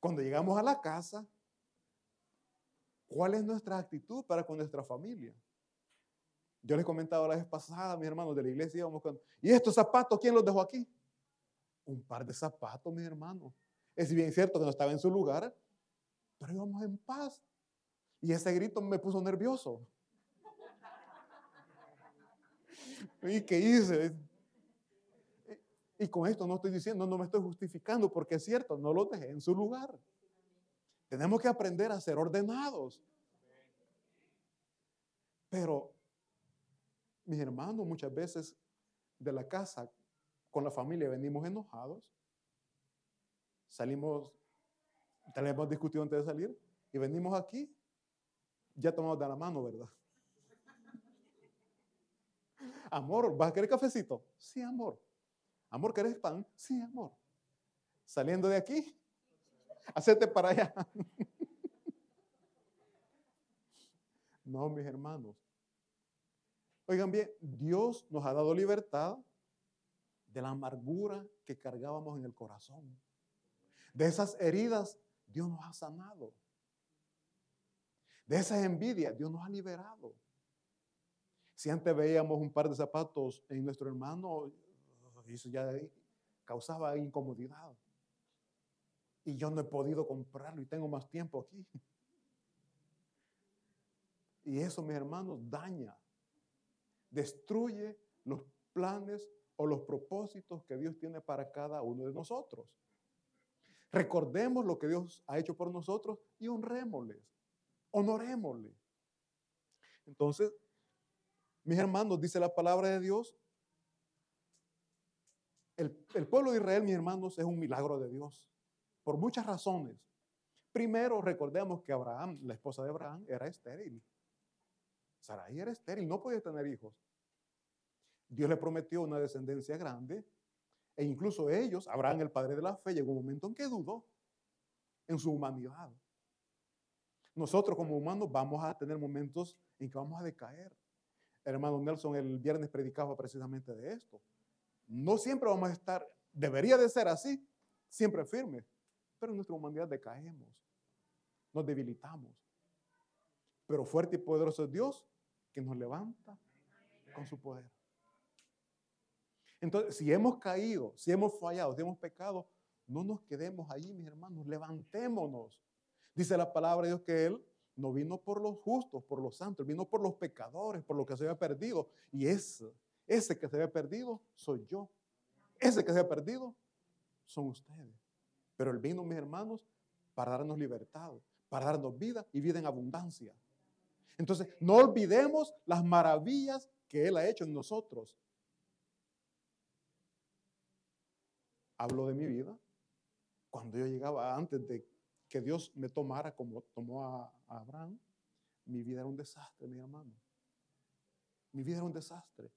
Cuando llegamos a la casa, ¿cuál es nuestra actitud para con nuestra familia? Yo les comentaba la vez pasada, mis hermanos de la iglesia, íbamos con, ¿y estos zapatos quién los dejó aquí? Un par de zapatos, mis hermanos. Es bien cierto que no estaba en su lugar, pero íbamos en paz. Y ese grito me puso nervioso. ¿Y qué hice? Y con esto no estoy diciendo, no me estoy justificando, porque es cierto, no lo dejé en su lugar. Tenemos que aprender a ser ordenados. Pero, mis hermanos, muchas veces de la casa con la familia venimos enojados, salimos, tal vez hemos discutido antes de salir, y venimos aquí, ya tomamos de la mano, ¿verdad? Amor, ¿vas a querer cafecito? Sí, amor. Amor, ¿querés pan? Sí, amor. Saliendo de aquí, hacete para allá. no, mis hermanos. Oigan bien, Dios nos ha dado libertad de la amargura que cargábamos en el corazón. De esas heridas, Dios nos ha sanado. De esas envidias, Dios nos ha liberado. Si antes veíamos un par de zapatos en nuestro hermano, eso ya causaba incomodidad. Y yo no he podido comprarlo y tengo más tiempo aquí. Y eso, mis hermanos, daña, destruye los planes o los propósitos que Dios tiene para cada uno de nosotros. Recordemos lo que Dios ha hecho por nosotros y honrémosles, honorémosle. Entonces, mis hermanos, dice la palabra de Dios, el, pueblo de Israel, mis hermanos, es un milagro de Dios, por muchas razones. Primero, recordemos que Abraham, la esposa de Abraham, era estéril. Sarai era estéril, no podía tener hijos. Dios le prometió una descendencia grande, e incluso ellos, Abraham, el padre de la fe, llegó un momento en que dudó en su humanidad. Nosotros como humanos vamos a tener momentos en que vamos a decaer. El hermano Nelson el viernes predicaba precisamente de esto. No siempre vamos a estar, debería de ser así, siempre firmes, pero en nuestra humanidad decaemos, nos debilitamos. Pero fuerte y poderoso es Dios que nos levanta con su poder. Entonces, si hemos caído, si hemos fallado, si hemos pecado, no nos quedemos allí, mis hermanos, levantémonos. Dice la palabra de Dios que Él no vino por los justos, por los santos, vino por los pecadores, por los que se había perdido. Y ese ese que se ve perdido soy yo. Ese que se ha perdido son ustedes. Pero Él vino, mis hermanos, para darnos libertad, para darnos vida y vida en abundancia. Entonces, no olvidemos las maravillas que Él ha hecho en nosotros. Hablo de mi vida. Cuando yo llegaba, antes de que Dios me tomara como tomó a, a Abraham, mi vida era un desastre, mi hermano. Mi vida era un desastre.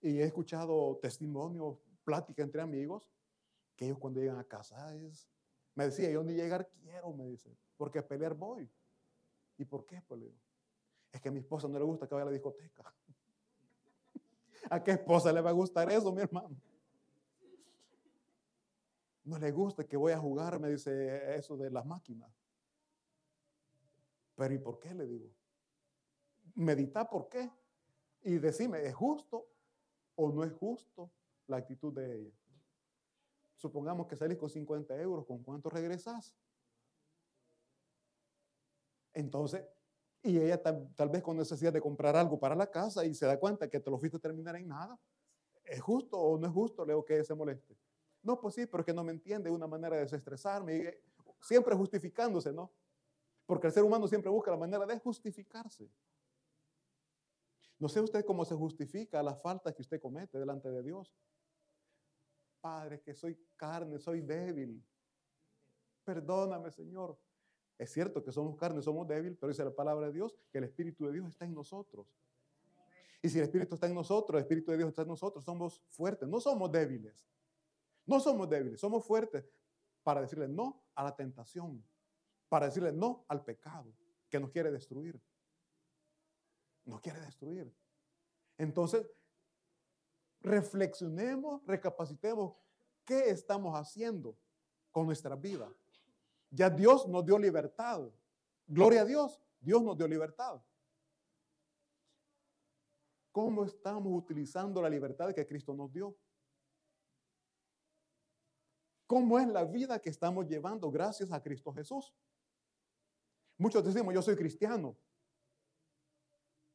Y he escuchado testimonios, pláticas entre amigos, que ellos cuando llegan a casa es, me decía, yo ni llegar quiero, me dice, porque pelear voy. ¿Y por qué? Pues es que a mi esposa no le gusta que vaya a la discoteca. ¿A qué esposa le va a gustar eso, mi hermano? No le gusta que voy a jugar, me dice eso de las máquinas. Pero ¿y por qué? Le digo. Medita por qué. Y decime, ¿es justo o no es justo la actitud de ella. Supongamos que salís con 50 euros, ¿con cuánto regresas? Entonces, y ella tal, vez con necesidad de comprar algo para la casa y se da cuenta que te lo fuiste a terminar en nada. ¿Es justo o no es justo, Leo, que se moleste? No, pues sí, pero es que no me entiende una manera de desestresarme, siempre justificándose, ¿no? Porque el ser humano siempre busca la manera de justificarse. No sé usted cómo se justifica las faltas que usted comete delante de Dios. Padre, que soy carne, soy débil. Perdóname, Señor. Es cierto que somos carne, somos débiles, pero dice la palabra de Dios que el Espíritu de Dios está en nosotros. Y si el Espíritu está en nosotros, el Espíritu de Dios está en nosotros, somos fuertes, no somos débiles. No somos débiles, somos fuertes para decirle no a la tentación, para decirle no al pecado que nos quiere destruir no quiere destruir. Entonces, reflexionemos, recapacitemos qué estamos haciendo con nuestra vida. Ya Dios nos dio libertad. Gloria a Dios, Dios nos dio libertad. ¿Cómo estamos utilizando la libertad que Cristo nos dio? ¿Cómo es la vida que estamos llevando gracias a Cristo Jesús? Muchos decimos, yo soy cristiano,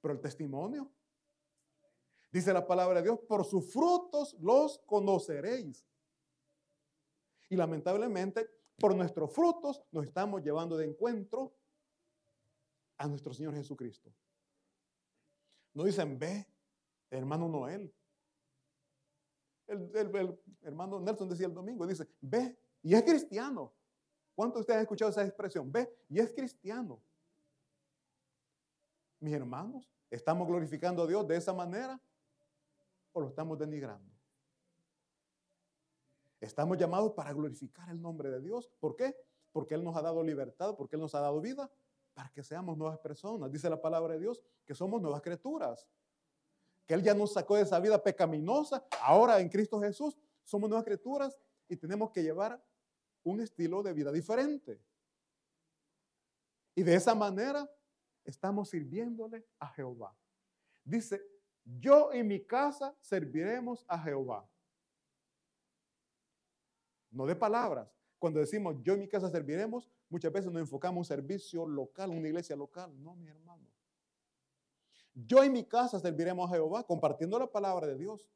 pero el testimonio, dice la palabra de Dios, por sus frutos los conoceréis. Y lamentablemente, por nuestros frutos nos estamos llevando de encuentro a nuestro Señor Jesucristo. No dicen, ve, hermano Noel, el, hermano Nelson decía el domingo, dice, ve, y es cristiano. ¿Cuántos de ustedes han escuchado esa expresión? Ve, y es cristiano. Mis hermanos, ¿estamos glorificando a Dios de esa manera o lo estamos denigrando? Estamos llamados para glorificar el nombre de Dios. ¿Por qué? Porque Él nos ha dado libertad, porque Él nos ha dado vida, para que seamos nuevas personas. Dice la palabra de Dios que somos nuevas criaturas que Él ya nos sacó de esa vida pecaminosa. Ahora en Cristo Jesús somos nuevas criaturas y tenemos que llevar un estilo de vida diferente. Y de esa manera estamos sirviéndole a Jehová. Dice, yo y mi casa serviremos a Jehová. No de palabras. Cuando decimos yo y mi casa serviremos, muchas veces nos enfocamos en un servicio local, una iglesia local. No, mi hermano. Yo en mi casa serviremos a Jehová compartiendo la palabra de Dios.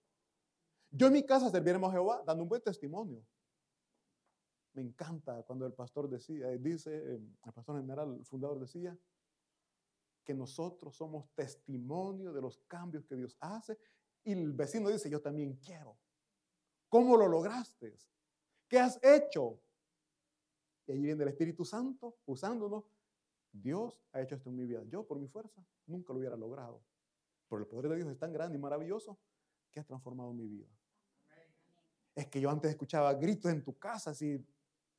Yo en mi casa serviremos a Jehová dando un buen testimonio. Me encanta cuando el pastor decía, eh, dice, eh, el pastor general, el fundador decía, que nosotros somos testimonio de los cambios que Dios hace. Y el vecino dice, yo también quiero. ¿Cómo lo lograste? ¿Qué has hecho? Y ahí viene el Espíritu Santo usándonos Dios ha hecho esto en mi vida. Yo, por mi fuerza, nunca lo hubiera logrado. Pero el poder de Dios es tan grande y maravilloso que ha transformado mi vida. Es que yo antes escuchaba gritos en tu casa, así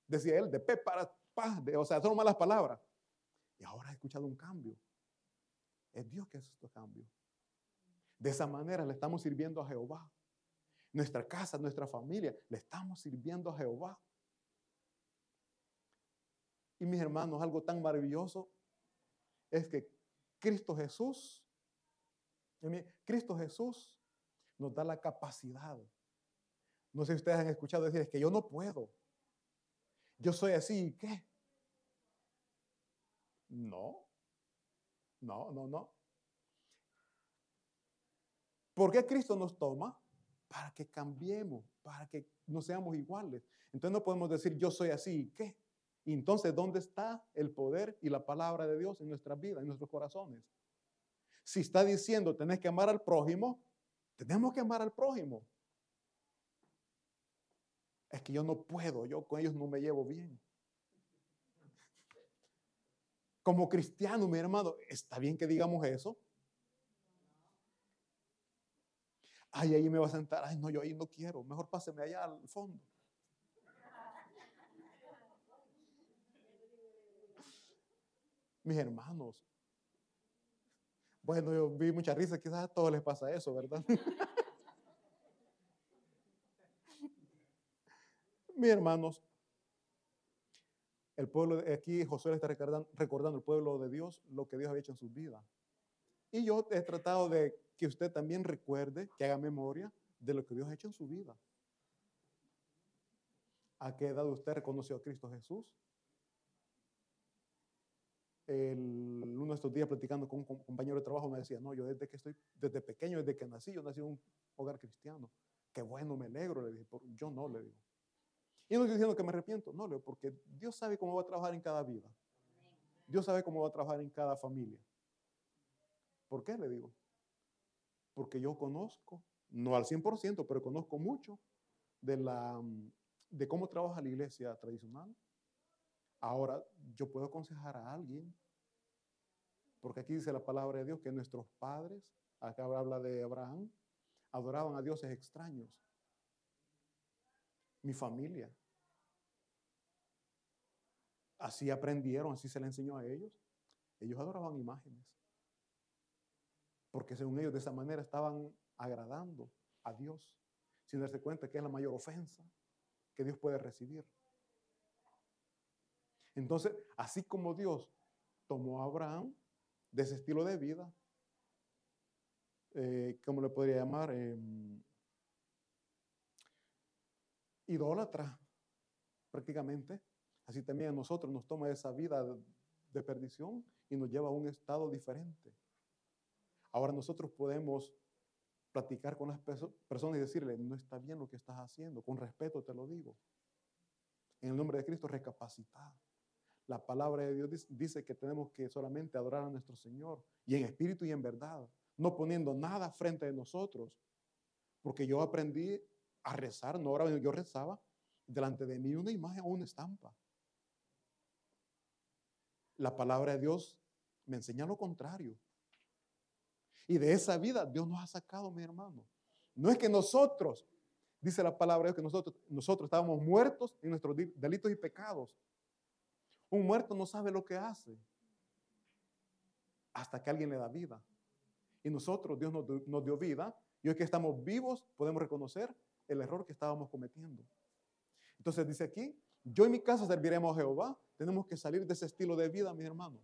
decía él, de pe para pa, o sea, son malas palabras. Y ahora he escuchado un cambio. Es Dios que hace estos cambios. De esa manera le estamos sirviendo a Jehová. Nuestra casa, nuestra familia, le estamos sirviendo a Jehová. Y mis hermanos, algo tan maravilloso es que Cristo Jesús, Cristo Jesús nos da la capacidad. No sé si ustedes han escuchado decir, que yo no puedo. Yo soy así, ¿qué? No, no, no, no. ¿Por qué Cristo nos toma? Para que cambiemos, para que no seamos iguales. Entonces no podemos decir, yo soy así, ¿qué? Y entonces, ¿dónde está el poder y la palabra de Dios en nuestras vidas, en nuestros corazones? Si está diciendo, tenés que amar al prójimo, tenemos que amar al prójimo. Es que yo no puedo, yo con ellos no me llevo bien. Como cristiano, mi hermano, ¿está bien que digamos eso? Ay, ahí me va a sentar. Ay, no, yo ahí no quiero. Mejor páseme allá al fondo. mis hermanos. Bueno, yo vi mucha risa, quizás a todos les pasa eso, ¿verdad? mis hermanos, el pueblo, de aquí Josué está recordando, recordando el pueblo de Dios, lo que Dios había hecho en sus vidas. Y yo he tratado de que usted también recuerde, que haga memoria de lo que Dios ha hecho en su vida. ¿A qué edad usted reconoció a Cristo Jesús? el, uno de estos días platicando con un compañero de trabajo me decía, no, yo desde que estoy, desde pequeño, desde que nací, yo nací en un hogar cristiano. Qué bueno, me alegro, le dije, yo no, le digo. Y no estoy diciendo que me arrepiento, no, le digo, porque Dios sabe cómo va a trabajar en cada vida. Dios sabe cómo va a trabajar en cada familia. ¿Por qué? Le digo. Porque yo conozco, no al 100%, pero conozco mucho de, la, de cómo trabaja la iglesia tradicional, Ahora, yo puedo aconsejar a alguien, porque aquí dice la palabra de Dios que nuestros padres, acá habla de Abraham, adoraban a dioses extraños. Mi familia. Así aprendieron, así se le enseñó a ellos. Ellos adoraban imágenes. Porque según ellos de esa manera estaban agradando a Dios, sin darse cuenta que es la mayor ofensa que Dios puede recibir. Entonces, así como Dios tomó a Abraham de ese estilo de vida, eh, ¿cómo le podría llamar? Em, idólatra, prácticamente. Así también a nosotros nos toma esa vida de perdición y nos lleva a un estado diferente. Ahora nosotros podemos platicar con las personas y decirle, no está bien lo que estás haciendo, con respeto te lo digo. En el nombre de Cristo, recapacitar. La palabra de Dios dice que tenemos que solamente adorar a nuestro Señor y en espíritu y en verdad, no poniendo nada frente de nosotros. Porque yo aprendí a rezar, no ahora yo rezaba, delante de mí una imagen o una estampa. La palabra de Dios me enseña lo contrario. Y de esa vida Dios nos ha sacado, mi hermano. No es que nosotros, dice la palabra de Dios, que nosotros, nosotros estábamos muertos en nuestros delitos y pecados. Un muerto no sabe lo que hace hasta que alguien le da vida. Y nosotros, Dios nos dio vida, y hoy que estamos vivos podemos reconocer el error que estábamos cometiendo. Entonces dice aquí, yo y mi casa serviremos a Jehová. Tenemos que salir de ese estilo de vida, mis hermanos.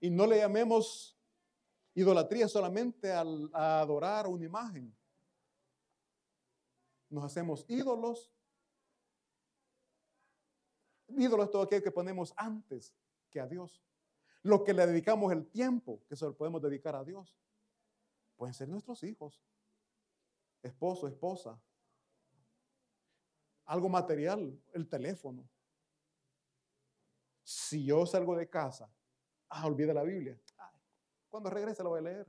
Y no le llamemos idolatría solamente al, a adorar una imagen. Nos hacemos ídolos. Ídolos es todo aquello que ponemos antes que a Dios. Lo que le dedicamos el tiempo, que se lo podemos dedicar a Dios. Pueden ser nuestros hijos, esposo, esposa, algo material, el teléfono. Si yo salgo de casa, ah, olvida la Biblia. cuando regrese lo voy a leer.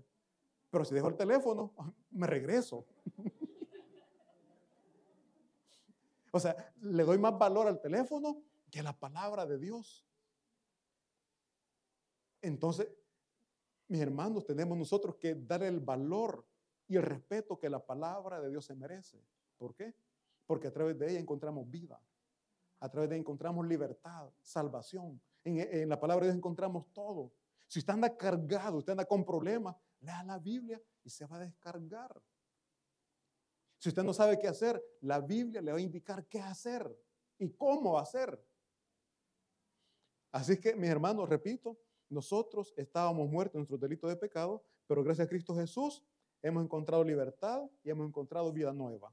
Pero si dejo el teléfono, me regreso. o sea, le doy más valor al teléfono que a la palabra de Dios. Entonces, mis hermanos, tenemos nosotros que dar el valor y el respeto que la palabra de Dios se merece. ¿Por qué? Porque a través de ella encontramos vida, a través de ella encontramos libertad, salvación. En, la palabra de Dios encontramos todo. Si usted anda cargado, usted anda con problemas, lea la Biblia y se va a descargar. Si usted no sabe qué hacer, la Biblia le va a indicar qué hacer y cómo hacer. Así que, mis hermanos, repito, nosotros estábamos muertos en nuestros delitos de pecado, pero gracias a Cristo Jesús hemos encontrado libertad y hemos encontrado vida nueva.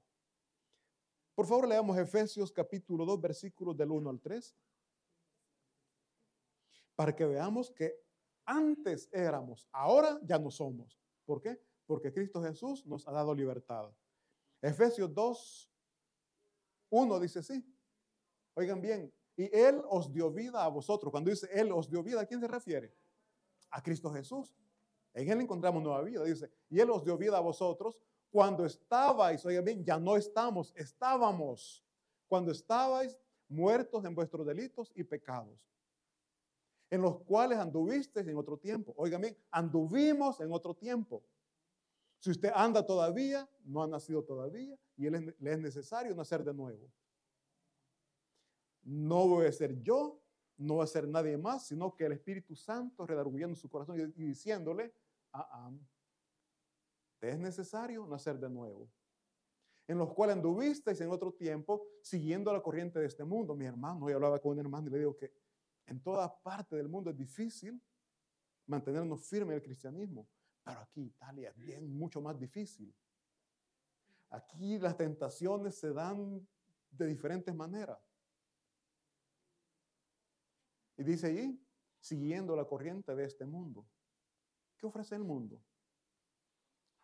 Por favor, leamos Efesios capítulo 2, versículos del 1 al 3, para que veamos que antes éramos, ahora ya no somos. ¿Por qué? Porque Cristo Jesús nos ha dado libertad. Efesios 2, 1 dice sí. Oigan bien, y Él os dio vida a vosotros. Cuando dice Él os dio vida, ¿a quién se refiere? A Cristo Jesús. En Él encontramos nueva vida. Dice, y Él os dio vida a vosotros cuando estabais, oigan bien, ya no estamos, estábamos. Cuando estabais muertos en vuestros delitos y pecados, en los cuales anduvisteis en otro tiempo. Oigan bien, anduvimos en otro tiempo. Si usted anda todavía, no ha nacido todavía y le es necesario nacer de nuevo. No voy a ser yo, no va a ser nadie más, sino que el Espíritu Santo redarguyendo su corazón y, diciéndole, ah, ah, es necesario nacer de nuevo. En los cuales anduvisteis en otro tiempo siguiendo la corriente de este mundo. Mi hermano, hoy hablaba con un hermano y le digo que en toda parte del mundo es difícil mantenernos firmes en el cristianismo. Pero aquí Italia es bien mucho más difícil. Aquí las tentaciones se dan de diferentes maneras. Y dice ahí, siguiendo la corriente de este mundo. ¿Qué ofrece el mundo?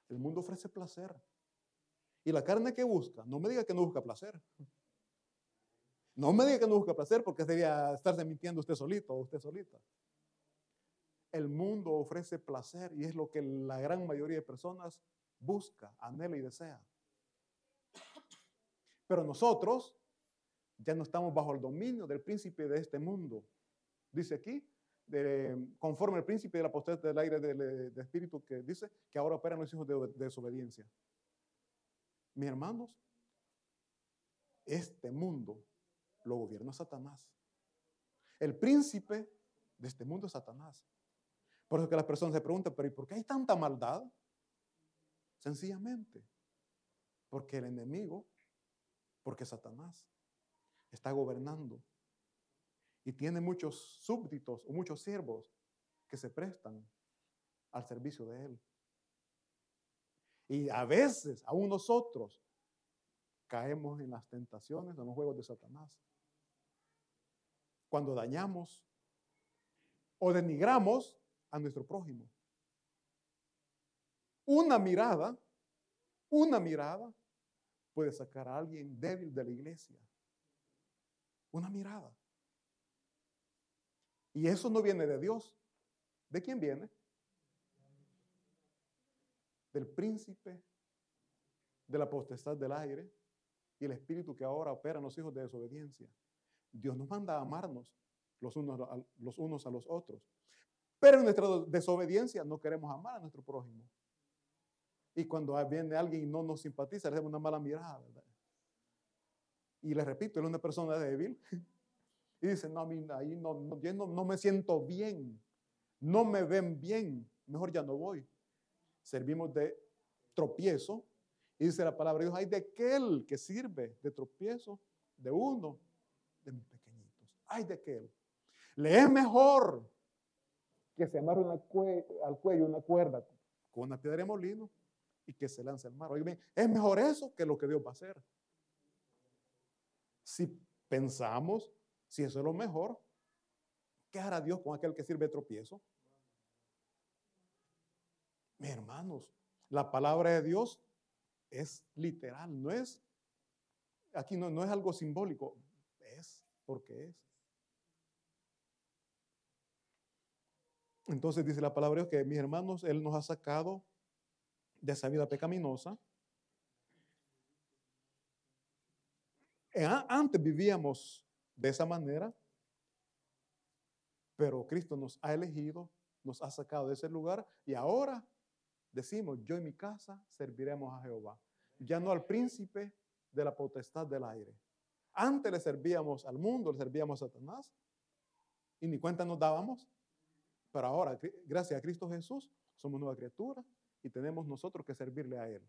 El mundo ofrece placer. Y la carne que busca, no me diga que no busca placer. No me diga que no busca placer porque sería estarse mintiendo usted solito o usted solita. El mundo ofrece placer y es lo que la gran mayoría de personas busca, anhela y desea. Pero nosotros ya no estamos bajo el dominio del príncipe de este mundo. Dice aquí, conforme al príncipe de la potestad del aire del, espíritu que dice que ahora operan los hijos de, de desobediencia. Mis hermanos, este mundo lo gobierna Satanás. El príncipe de este mundo es Satanás. Por eso que las personas se preguntan, pero ¿y por qué hay tanta maldad? Sencillamente, porque el enemigo, porque Satanás está gobernando Y tiene muchos súbditos o muchos siervos que se prestan al servicio de Él. Y a veces, aún nosotros, caemos en las tentaciones, en los juegos de Satanás. Cuando dañamos o denigramos a nuestro prójimo. Una mirada, una mirada puede sacar a alguien débil de la iglesia. Una mirada. Y eso no viene de Dios. ¿De quién viene? Del príncipe de la potestad del aire y el espíritu que ahora opera en los hijos de desobediencia. Dios nos manda a amarnos los unos a los, otros. Pero en nuestra desobediencia no queremos amar a nuestro prójimo. Y cuando viene alguien y no nos simpatiza, le damos una mala mirada, Y le repito, él es una persona débil. Y dice, no, a mí ahí no, no, no me siento bien. No me ven bien. Mejor ya no voy. Servimos de tropiezo. Y dice la palabra de Dios, hay de aquel que sirve de tropiezo de uno de mis pequeñitos. Hay de aquel. Le es mejor que se amarre al cuello una cuerda con una piedra de molino y que se lance al mar. Oigan, es mejor eso que lo que Dios va a hacer. Si pensamos, si eso es lo mejor, ¿qué hará Dios con aquel que sirve tropiezo? Mis hermanos, la palabra de Dios es literal, no es, aquí no, no es algo simbólico, es porque es. Entonces dice la palabra de Dios que mis hermanos, Él nos ha sacado de esa vida pecaminosa. Eh, antes vivíamos de esa manera, pero Cristo nos ha elegido, nos ha sacado de ese lugar y ahora decimos, yo y mi casa serviremos a Jehová, ya no al príncipe de la potestad del aire. Antes le servíamos al mundo, le servíamos a Satanás y ni cuenta nos dábamos. Pero ahora, gracias a Cristo Jesús, somos nueva criatura y tenemos nosotros que servirle a Él.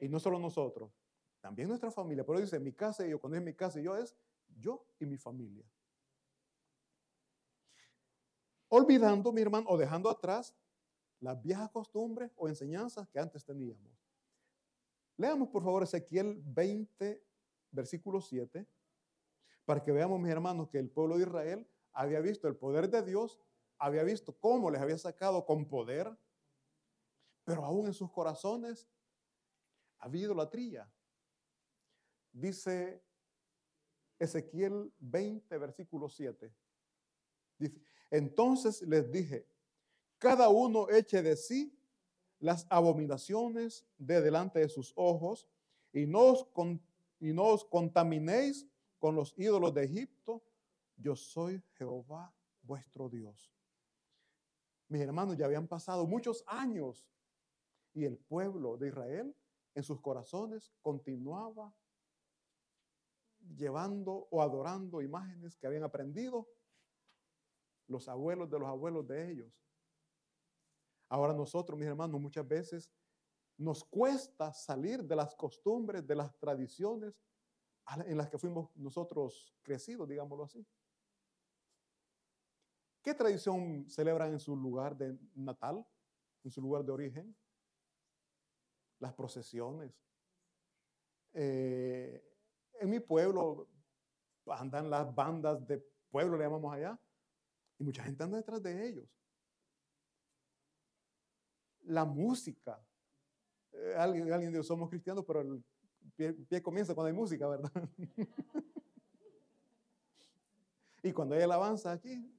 Y no solo nosotros, también nuestra familia. Pero dice, mi casa y yo, cuando es mi casa y yo, es yo y mi familia. Olvidando, mi hermano, o dejando atrás las viejas costumbres o enseñanzas que antes teníamos. Leamos, por favor, Ezequiel 20, versículo 7, para que veamos, mis hermanos, que el pueblo de Israel había visto el poder de Dios había visto cómo les había sacado con poder, pero aún en sus corazones había idolatría. Dice Ezequiel 20, versículo 7. Dice, entonces les dije, cada uno eche de sí las abominaciones de delante de sus ojos y no os, y no os contaminéis con los ídolos de Egipto. Yo soy Jehová vuestro Dios. Mis hermanos, ya habían pasado muchos años y el pueblo de Israel en sus corazones continuaba llevando o adorando imágenes que habían aprendido los abuelos de los abuelos de ellos. Ahora nosotros, mis hermanos, muchas veces nos cuesta salir de las costumbres, de las tradiciones en las que fuimos nosotros crecidos, digámoslo así. ¿Qué tradición celebran en su lugar de natal, en su lugar de origen? Las procesiones. Eh, en mi pueblo andan las bandas de pueblo, le llamamos allá, y mucha gente anda detrás de ellos. La música. Eh, alguien, alguien dice, somos cristianos, pero el pie, comienza cuando hay música, ¿verdad? y cuando hay alabanza aquí,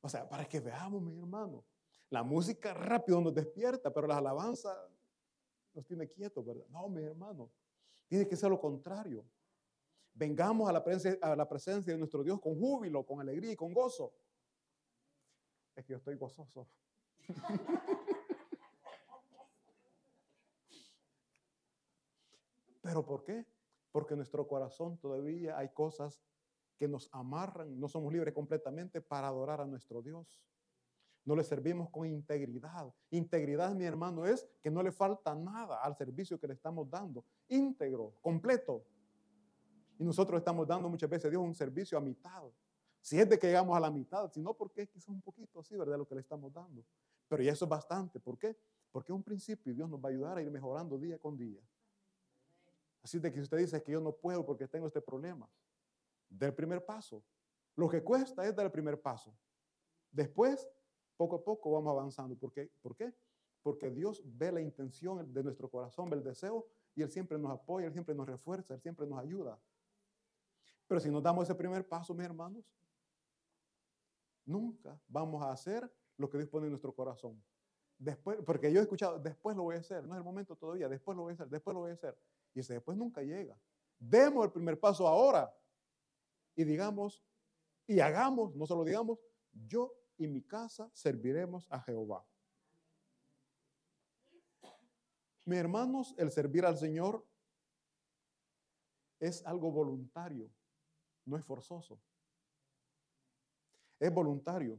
o sea, para que veamos, mi hermano, la música rápido nos despierta, pero la alabanza nos tiene quietos, ¿verdad? No, mi hermano, tiene que ser lo contrario. Vengamos a la, presencia, de nuestro Dios con júbilo, con alegría y con gozo. Es que yo estoy gozoso. ¿Pero por qué? Porque en nuestro corazón todavía hay cosas que nos amarran, no somos libres completamente para adorar a nuestro Dios. No le servimos con integridad. Integridad, mi hermano, es que no le falta nada al servicio que le estamos dando. Íntegro, completo. Y nosotros estamos dando muchas veces a Dios un servicio a mitad. Si es de que llegamos a la mitad, si no, porque es quizás un poquito así, ¿verdad? Lo que le estamos dando. Pero ya eso es bastante. ¿Por qué? Porque es un principio y Dios nos va a ayudar a ir mejorando día con día. Así de que si usted dice que yo no puedo porque tengo este problema, del primer paso. Lo que cuesta es dar el primer paso. Después, poco a poco vamos avanzando. ¿Por qué? ¿Por qué? Porque Dios ve la intención de nuestro corazón, ve el deseo y Él siempre nos apoya, Él siempre nos refuerza, Él siempre nos ayuda. Pero si nos damos ese primer paso, mis hermanos, nunca vamos a hacer lo que Dios pone en nuestro corazón. Después, porque yo he escuchado, después lo voy a hacer, no es el momento todavía, después lo voy a hacer, después lo voy a hacer. Y ese después nunca llega. Demos el primer paso ahora y digamos, y hagamos, no solo digamos, yo y mi casa serviremos a Jehová. Mis hermanos, el servir al Señor es algo voluntario, no es forzoso. Es voluntario.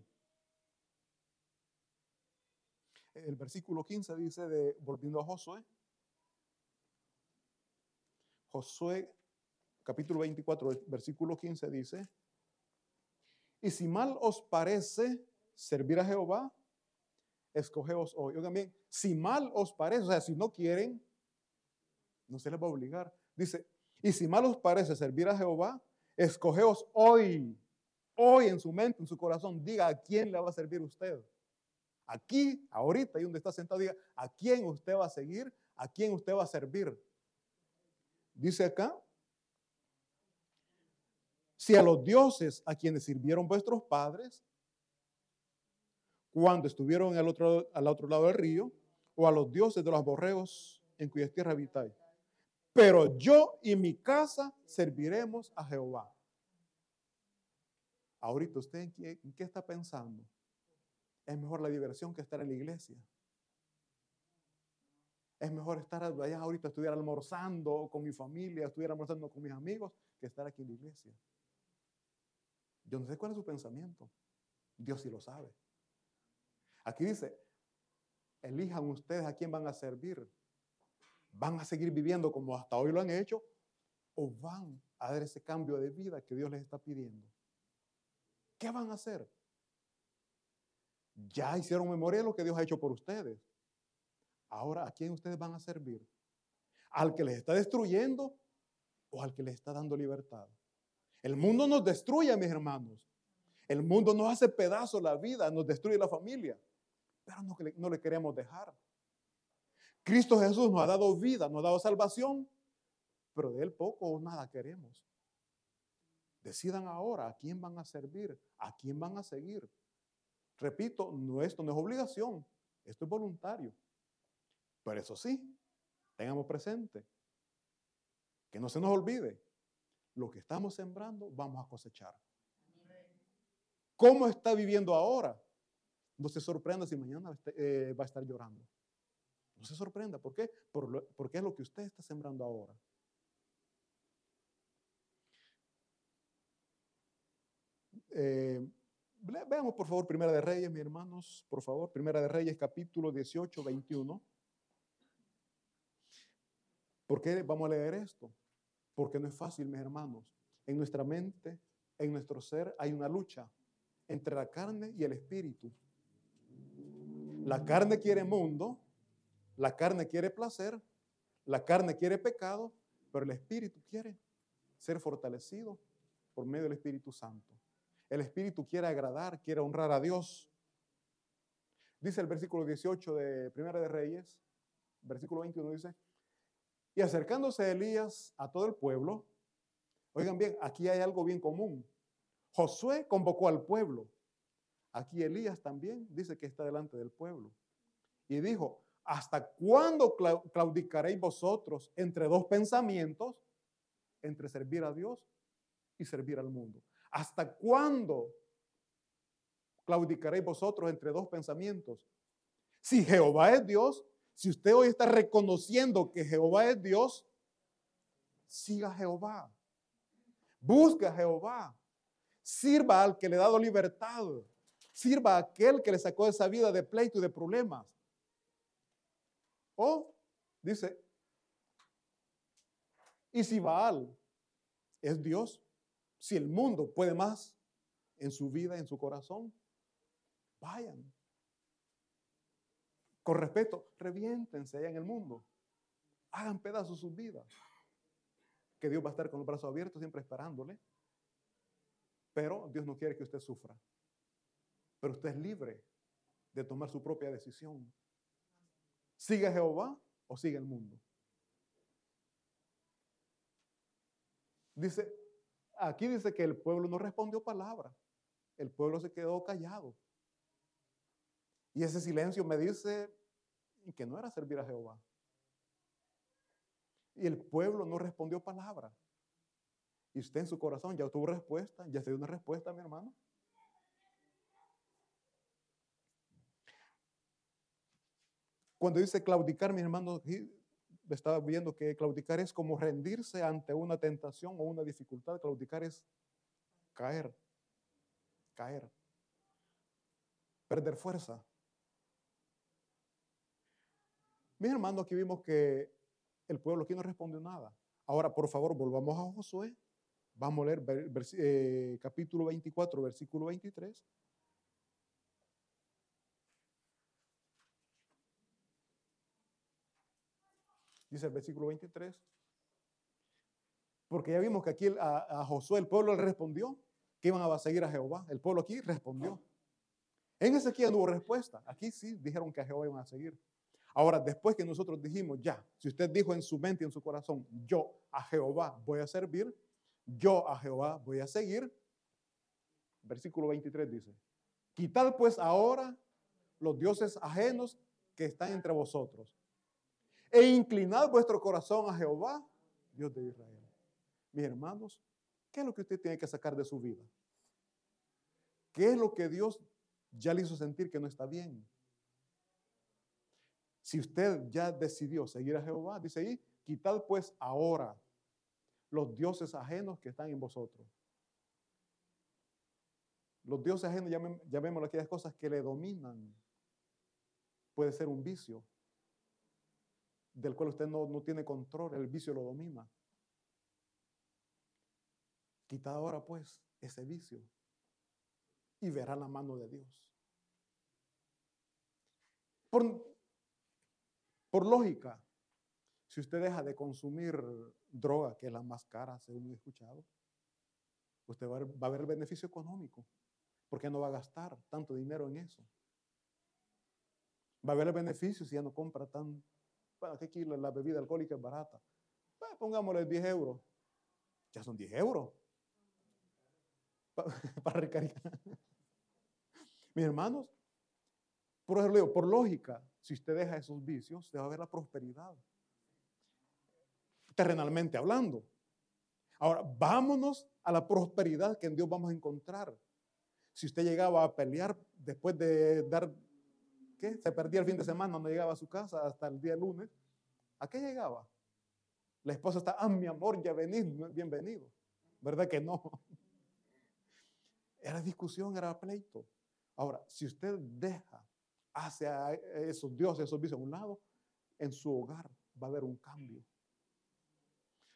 El versículo 15 dice de, volviendo a Josué, Josué capítulo 24, versículo 15 dice, y si mal os parece servir a Jehová, escogeos hoy. Oigan bien, si mal os parece, o sea, si no quieren, no se les va a obligar. Dice, y si mal os parece servir a Jehová, escogeos hoy, hoy en su mente, en su corazón, diga a quién le va a servir usted. Aquí, ahorita, y donde está sentado, diga a quién usted va a seguir, a quién usted va a servir. Dice acá, si a los dioses a quienes sirvieron vuestros padres, cuando estuvieron al otro, al otro lado del río, o a los dioses de los borregos en cuya tierra habitáis. Pero yo y mi casa serviremos a Jehová. Ahorita usted en qué, en qué está pensando? Es mejor la diversión que estar en la iglesia. Es mejor estar allá ahorita, estuviera almorzando con mi familia, estuviera almorzando con mis amigos, que estar aquí en la iglesia. Yo no sé cuál es su pensamiento. Dios sí lo sabe. Aquí dice, elijan ustedes a quién van a servir. ¿Van a seguir viviendo como hasta hoy lo han hecho? ¿O van a dar ese cambio de vida que Dios les está pidiendo? ¿Qué van a hacer? Ya hicieron memoria de lo que Dios ha hecho por ustedes. Ahora, ¿a quién ustedes van a servir? ¿Al que les está destruyendo o al que les está dando libertad? El mundo nos destruye, mis hermanos. El mundo nos hace pedazos la vida, nos destruye la familia, pero no, no le queremos dejar. Cristo Jesús nos ha dado vida, nos ha dado salvación, pero de Él poco o nada queremos. Decidan ahora a quién van a servir, a quién van a seguir. Repito, no, esto no es obligación, esto es voluntario. Pero eso sí, tengamos presente, que no se nos olvide, lo que estamos sembrando vamos a cosechar. ¿Cómo está viviendo ahora? No se sorprenda si mañana eh, va a estar llorando. No se sorprenda. ¿Por qué? porque es lo que usted está sembrando ahora. Eh, veamos por favor Primera de Reyes, mis hermanos, por favor. Primera de Reyes, capítulo 18, 21. ¿Por qué vamos a leer esto? Porque no es fácil, mis hermanos. En nuestra mente, en nuestro ser, hay una lucha entre la carne y el espíritu. La carne quiere mundo, la carne quiere placer, la carne quiere pecado, pero el espíritu quiere ser fortalecido por medio del Espíritu Santo. El espíritu quiere agradar, quiere honrar a Dios. Dice el versículo 18 de Primera de Reyes, versículo 21 dice, y acercándose Elías a todo el pueblo, oigan bien, aquí hay algo bien común. Josué convocó al pueblo. Aquí Elías también dice que está delante del pueblo. Y dijo, ¿hasta cuándo claudicaréis vosotros entre dos pensamientos? Entre servir a Dios y servir al mundo. ¿Hasta cuándo claudicaréis vosotros entre dos pensamientos? Si Jehová es Dios, si usted hoy está reconociendo que Jehová es Dios, siga a Jehová. Busque a Jehová. Sirva al que le ha dado libertad. Sirva a aquel que le sacó esa vida de pleito y de problemas. O, dice, y si Baal es Dios. Si el mundo puede más en su vida, en su corazón, vayan. Con respeto, reviéntense allá en el mundo. Hagan pedazos sus vidas. Que Dios va a estar con los brazos abiertos, siempre esperándole. Pero Dios no quiere que usted sufra. Pero usted es libre de tomar su propia decisión. ¿Sigue a Jehová o sigue el mundo? Dice, aquí dice que el pueblo no respondió palabra. El pueblo se quedó callado. Y ese silencio me dice que no era servir a Jehová. Y el pueblo no respondió palabra. Y usted en su corazón ya tuvo respuesta, ya se dio una respuesta, mi hermano. Cuando dice claudicar, mi hermano, estaba viendo que claudicar es como rendirse ante una tentación o una dificultad. Claudicar es caer, caer, perder fuerza. Mis hermanos, aquí vimos que el pueblo aquí no respondió nada. Ahora, por favor, volvamos a Josué. Vamos a leer eh, capítulo 24, versículo 23. Dice el versículo 23. Porque ya vimos que aquí a, Josué el pueblo le respondió que iban a seguir a Jehová. El pueblo aquí respondió. En Ezequiel no hubo respuesta. Aquí sí dijeron que a Jehová iban a seguir. Ahora, después que nosotros dijimos, ya, si usted dijo en su mente y en su corazón, yo a Jehová voy a servir, yo a Jehová voy a seguir, versículo 23 dice, quitad pues ahora los dioses ajenos que están entre vosotros e inclinad vuestro corazón a Jehová, Dios de Israel. Mis hermanos, ¿qué es lo que usted tiene que sacar de su vida? ¿Qué es lo que Dios ya le hizo sentir que no está bien? Si usted ya decidió seguir a Jehová, dice ahí, quitad pues ahora los dioses ajenos que están en vosotros. Los dioses ajenos, llamémoslo aquellas cosas que le dominan. Puede ser un vicio, del cual usted no, no tiene control, el vicio lo domina. Quita ahora pues ese vicio y verá la mano de Dios. Por, por lógica, si usted deja de consumir droga, que es la más cara, según he escuchado, usted va a, va a ver el beneficio económico, porque no va a gastar tanto dinero en eso. Va a ver el beneficio si ya no compra tan, bueno, aquí la bebida alcohólica es barata. pongámosle 10 euros. Ya son 10 euros. Para, recargar. Mis hermanos, por ejemplo, por lógica, si usted deja esos vicios, se va a ver la prosperidad. Terrenalmente hablando. Ahora, vámonos a la prosperidad que en Dios vamos a encontrar. Si usted llegaba a pelear después de dar se perdía el fin de semana, no llegaba a su casa hasta el día lunes. ¿A qué llegaba? La esposa está, ah, mi amor, ya venís, bienvenido. ¿Verdad que no? Era discusión, era pleito. Ahora, si usted deja hacia esos dioses, esos vicios a un lado, en su hogar va a haber un cambio.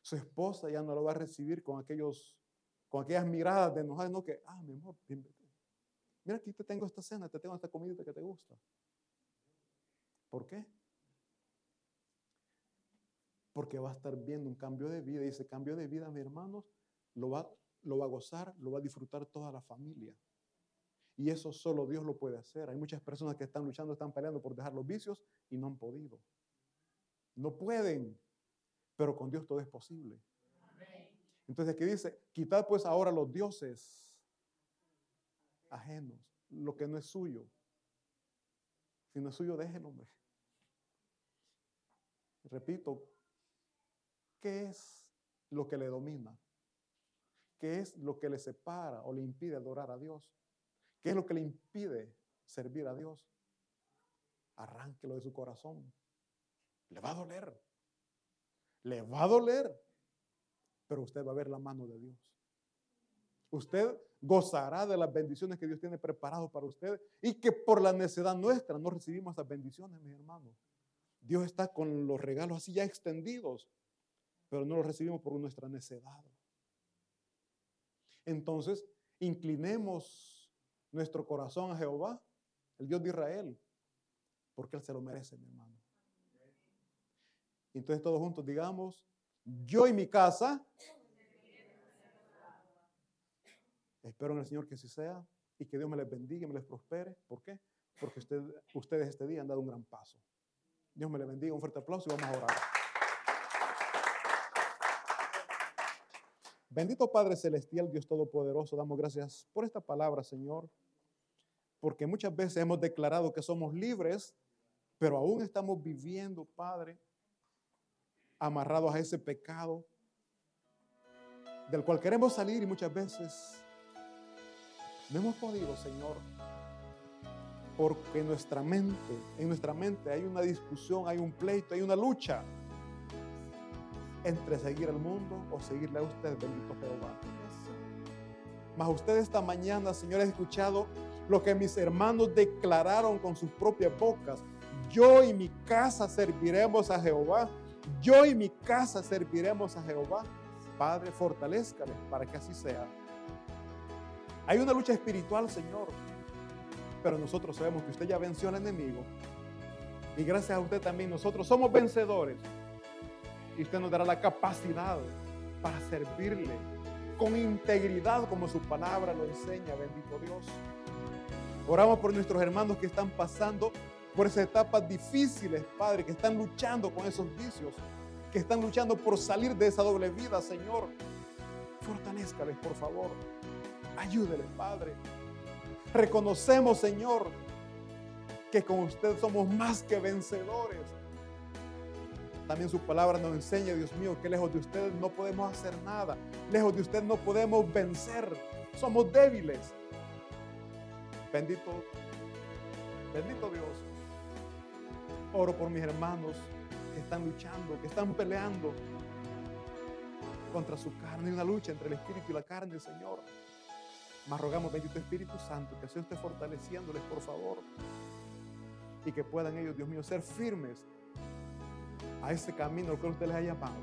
Su esposa ya no lo va a recibir con aquellos, con aquellas miradas de enojar, no que, ah, mi amor, bienvenido. Mira, aquí te tengo esta cena, te tengo esta comida que te gusta. ¿Por qué? Porque va a estar viendo un cambio de vida y ese cambio de vida, mis hermanos, lo va, lo va a gozar, lo va a disfrutar toda la familia. Y eso solo Dios lo puede hacer. Hay muchas personas que están luchando, están peleando por dejar los vicios y no han podido. No pueden, pero con Dios todo es posible. Entonces aquí dice, quitad pues ahora los dioses ajenos, lo que no es suyo. Si no es suyo, déjelo, hombre. Repito, ¿qué es lo que le domina? ¿Qué es lo que le separa o le impide adorar a Dios? ¿Qué es lo que le impide servir a Dios? Arránquelo de su corazón. Le va a doler. Le va a doler. Pero usted va a ver la mano de Dios. Usted gozará de las bendiciones que Dios tiene preparado para usted y que por la necedad nuestra no recibimos esas bendiciones, mis hermanos. Dios está con los regalos así ya extendidos, pero no los recibimos por nuestra necedad. Entonces, inclinemos nuestro corazón a Jehová, el Dios de Israel, porque Él se lo merece, mi hermano. Entonces todos juntos digamos, yo y mi casa, espero en el Señor que así sea y que Dios me les bendiga y me les prospere. ¿Por qué? Porque ustedes este día han dado un gran paso. Dios me les bendiga, un fuerte aplauso y vamos a orar. Bendito Padre Celestial, Dios Todopoderoso, damos gracias por esta palabra, Señor, porque muchas veces hemos declarado que somos libres, pero aún estamos viviendo, Padre, amarrados a ese pecado del cual queremos salir y muchas veces no hemos podido, Señor, porque en nuestra mente, en nuestra mente hay una discusión, hay un pleito, hay una lucha entre seguir al mundo o seguirle a usted, bendito Jehová. Mas usted esta mañana, Señor, ha escuchado lo que mis hermanos declararon con sus propias bocas. Yo y mi casa serviremos a Jehová. Yo y mi casa serviremos a Jehová. Padre, fortalezcale para que así sea. Hay una lucha espiritual, Señor. Pero nosotros sabemos que usted ya venció al enemigo. Y gracias a usted también nosotros somos vencedores y usted nos dará la capacidad para servirle con integridad como su palabra lo enseña, bendito Dios. Oramos por nuestros hermanos que están pasando por esas etapas difíciles, Padre, que están luchando con esos vicios, que están luchando por salir de esa doble vida, Señor. Fortalezcales, por favor. Ayúdeles, Padre. Reconocemos, Señor, que con usted somos más que vencedores. También su palabra nos enseña, Dios mío, que lejos de usted no podemos hacer nada. Lejos de usted no podemos vencer. Somos débiles. Bendito, bendito Dios. Oro por mis hermanos que están luchando, que están peleando contra su carne. Una lucha entre el espíritu y la carne, Señor. Mas rogamos, bendito Espíritu Santo, que sea usted fortaleciéndoles, por favor. Y que puedan ellos, Dios mío, ser firmes a ese camino que usted les ha llamado.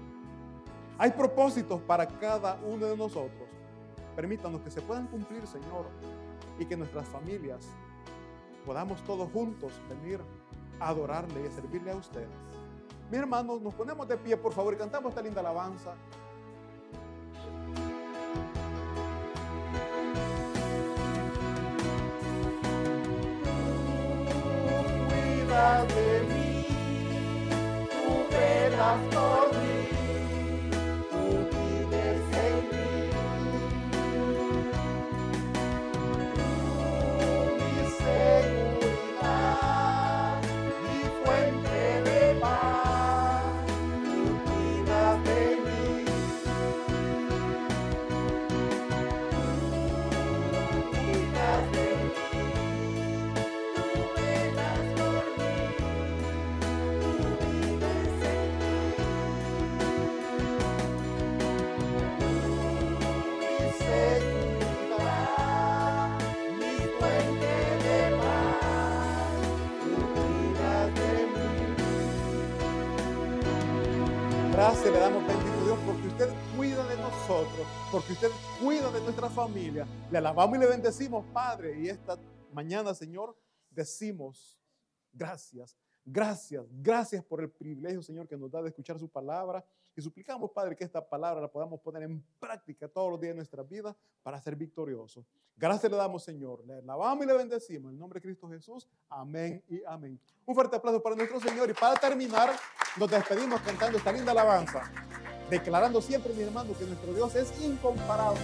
Hay propósitos para cada uno de nosotros. Permítanos que se puedan cumplir, Señor, y que nuestras familias podamos todos juntos venir a adorarle y a servirle a usted. Mis hermanos, nos ponemos de pie, por favor, y cantamos esta linda alabanza. Cuida de mí. Velas por porque usted cuida de nuestra familia. Le alabamos y le bendecimos, Padre. Y esta mañana, Señor, decimos gracias, gracias, gracias por el privilegio, Señor, que nos da de escuchar su palabra. Y suplicamos, Padre, que esta palabra la podamos poner en práctica todos los días de nuestra vida para ser victoriosos. Gracias le damos, Señor. Le alabamos y le bendecimos. En el nombre de Cristo Jesús. Amén y amén. Un fuerte aplauso para nuestro Señor. Y para terminar, nos despedimos cantando esta linda alabanza. Declarando siempre, mis hermanos, que nuestro Dios es incomparable.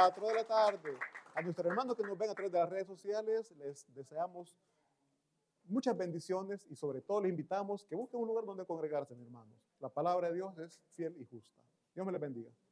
4 de la tarde. A nuestros hermanos que nos ven a través de las redes sociales, les deseamos muchas bendiciones y sobre todo les invitamos que busquen un lugar donde congregarse, mi hermano. La palabra de Dios es fiel y justa. Dios me les bendiga.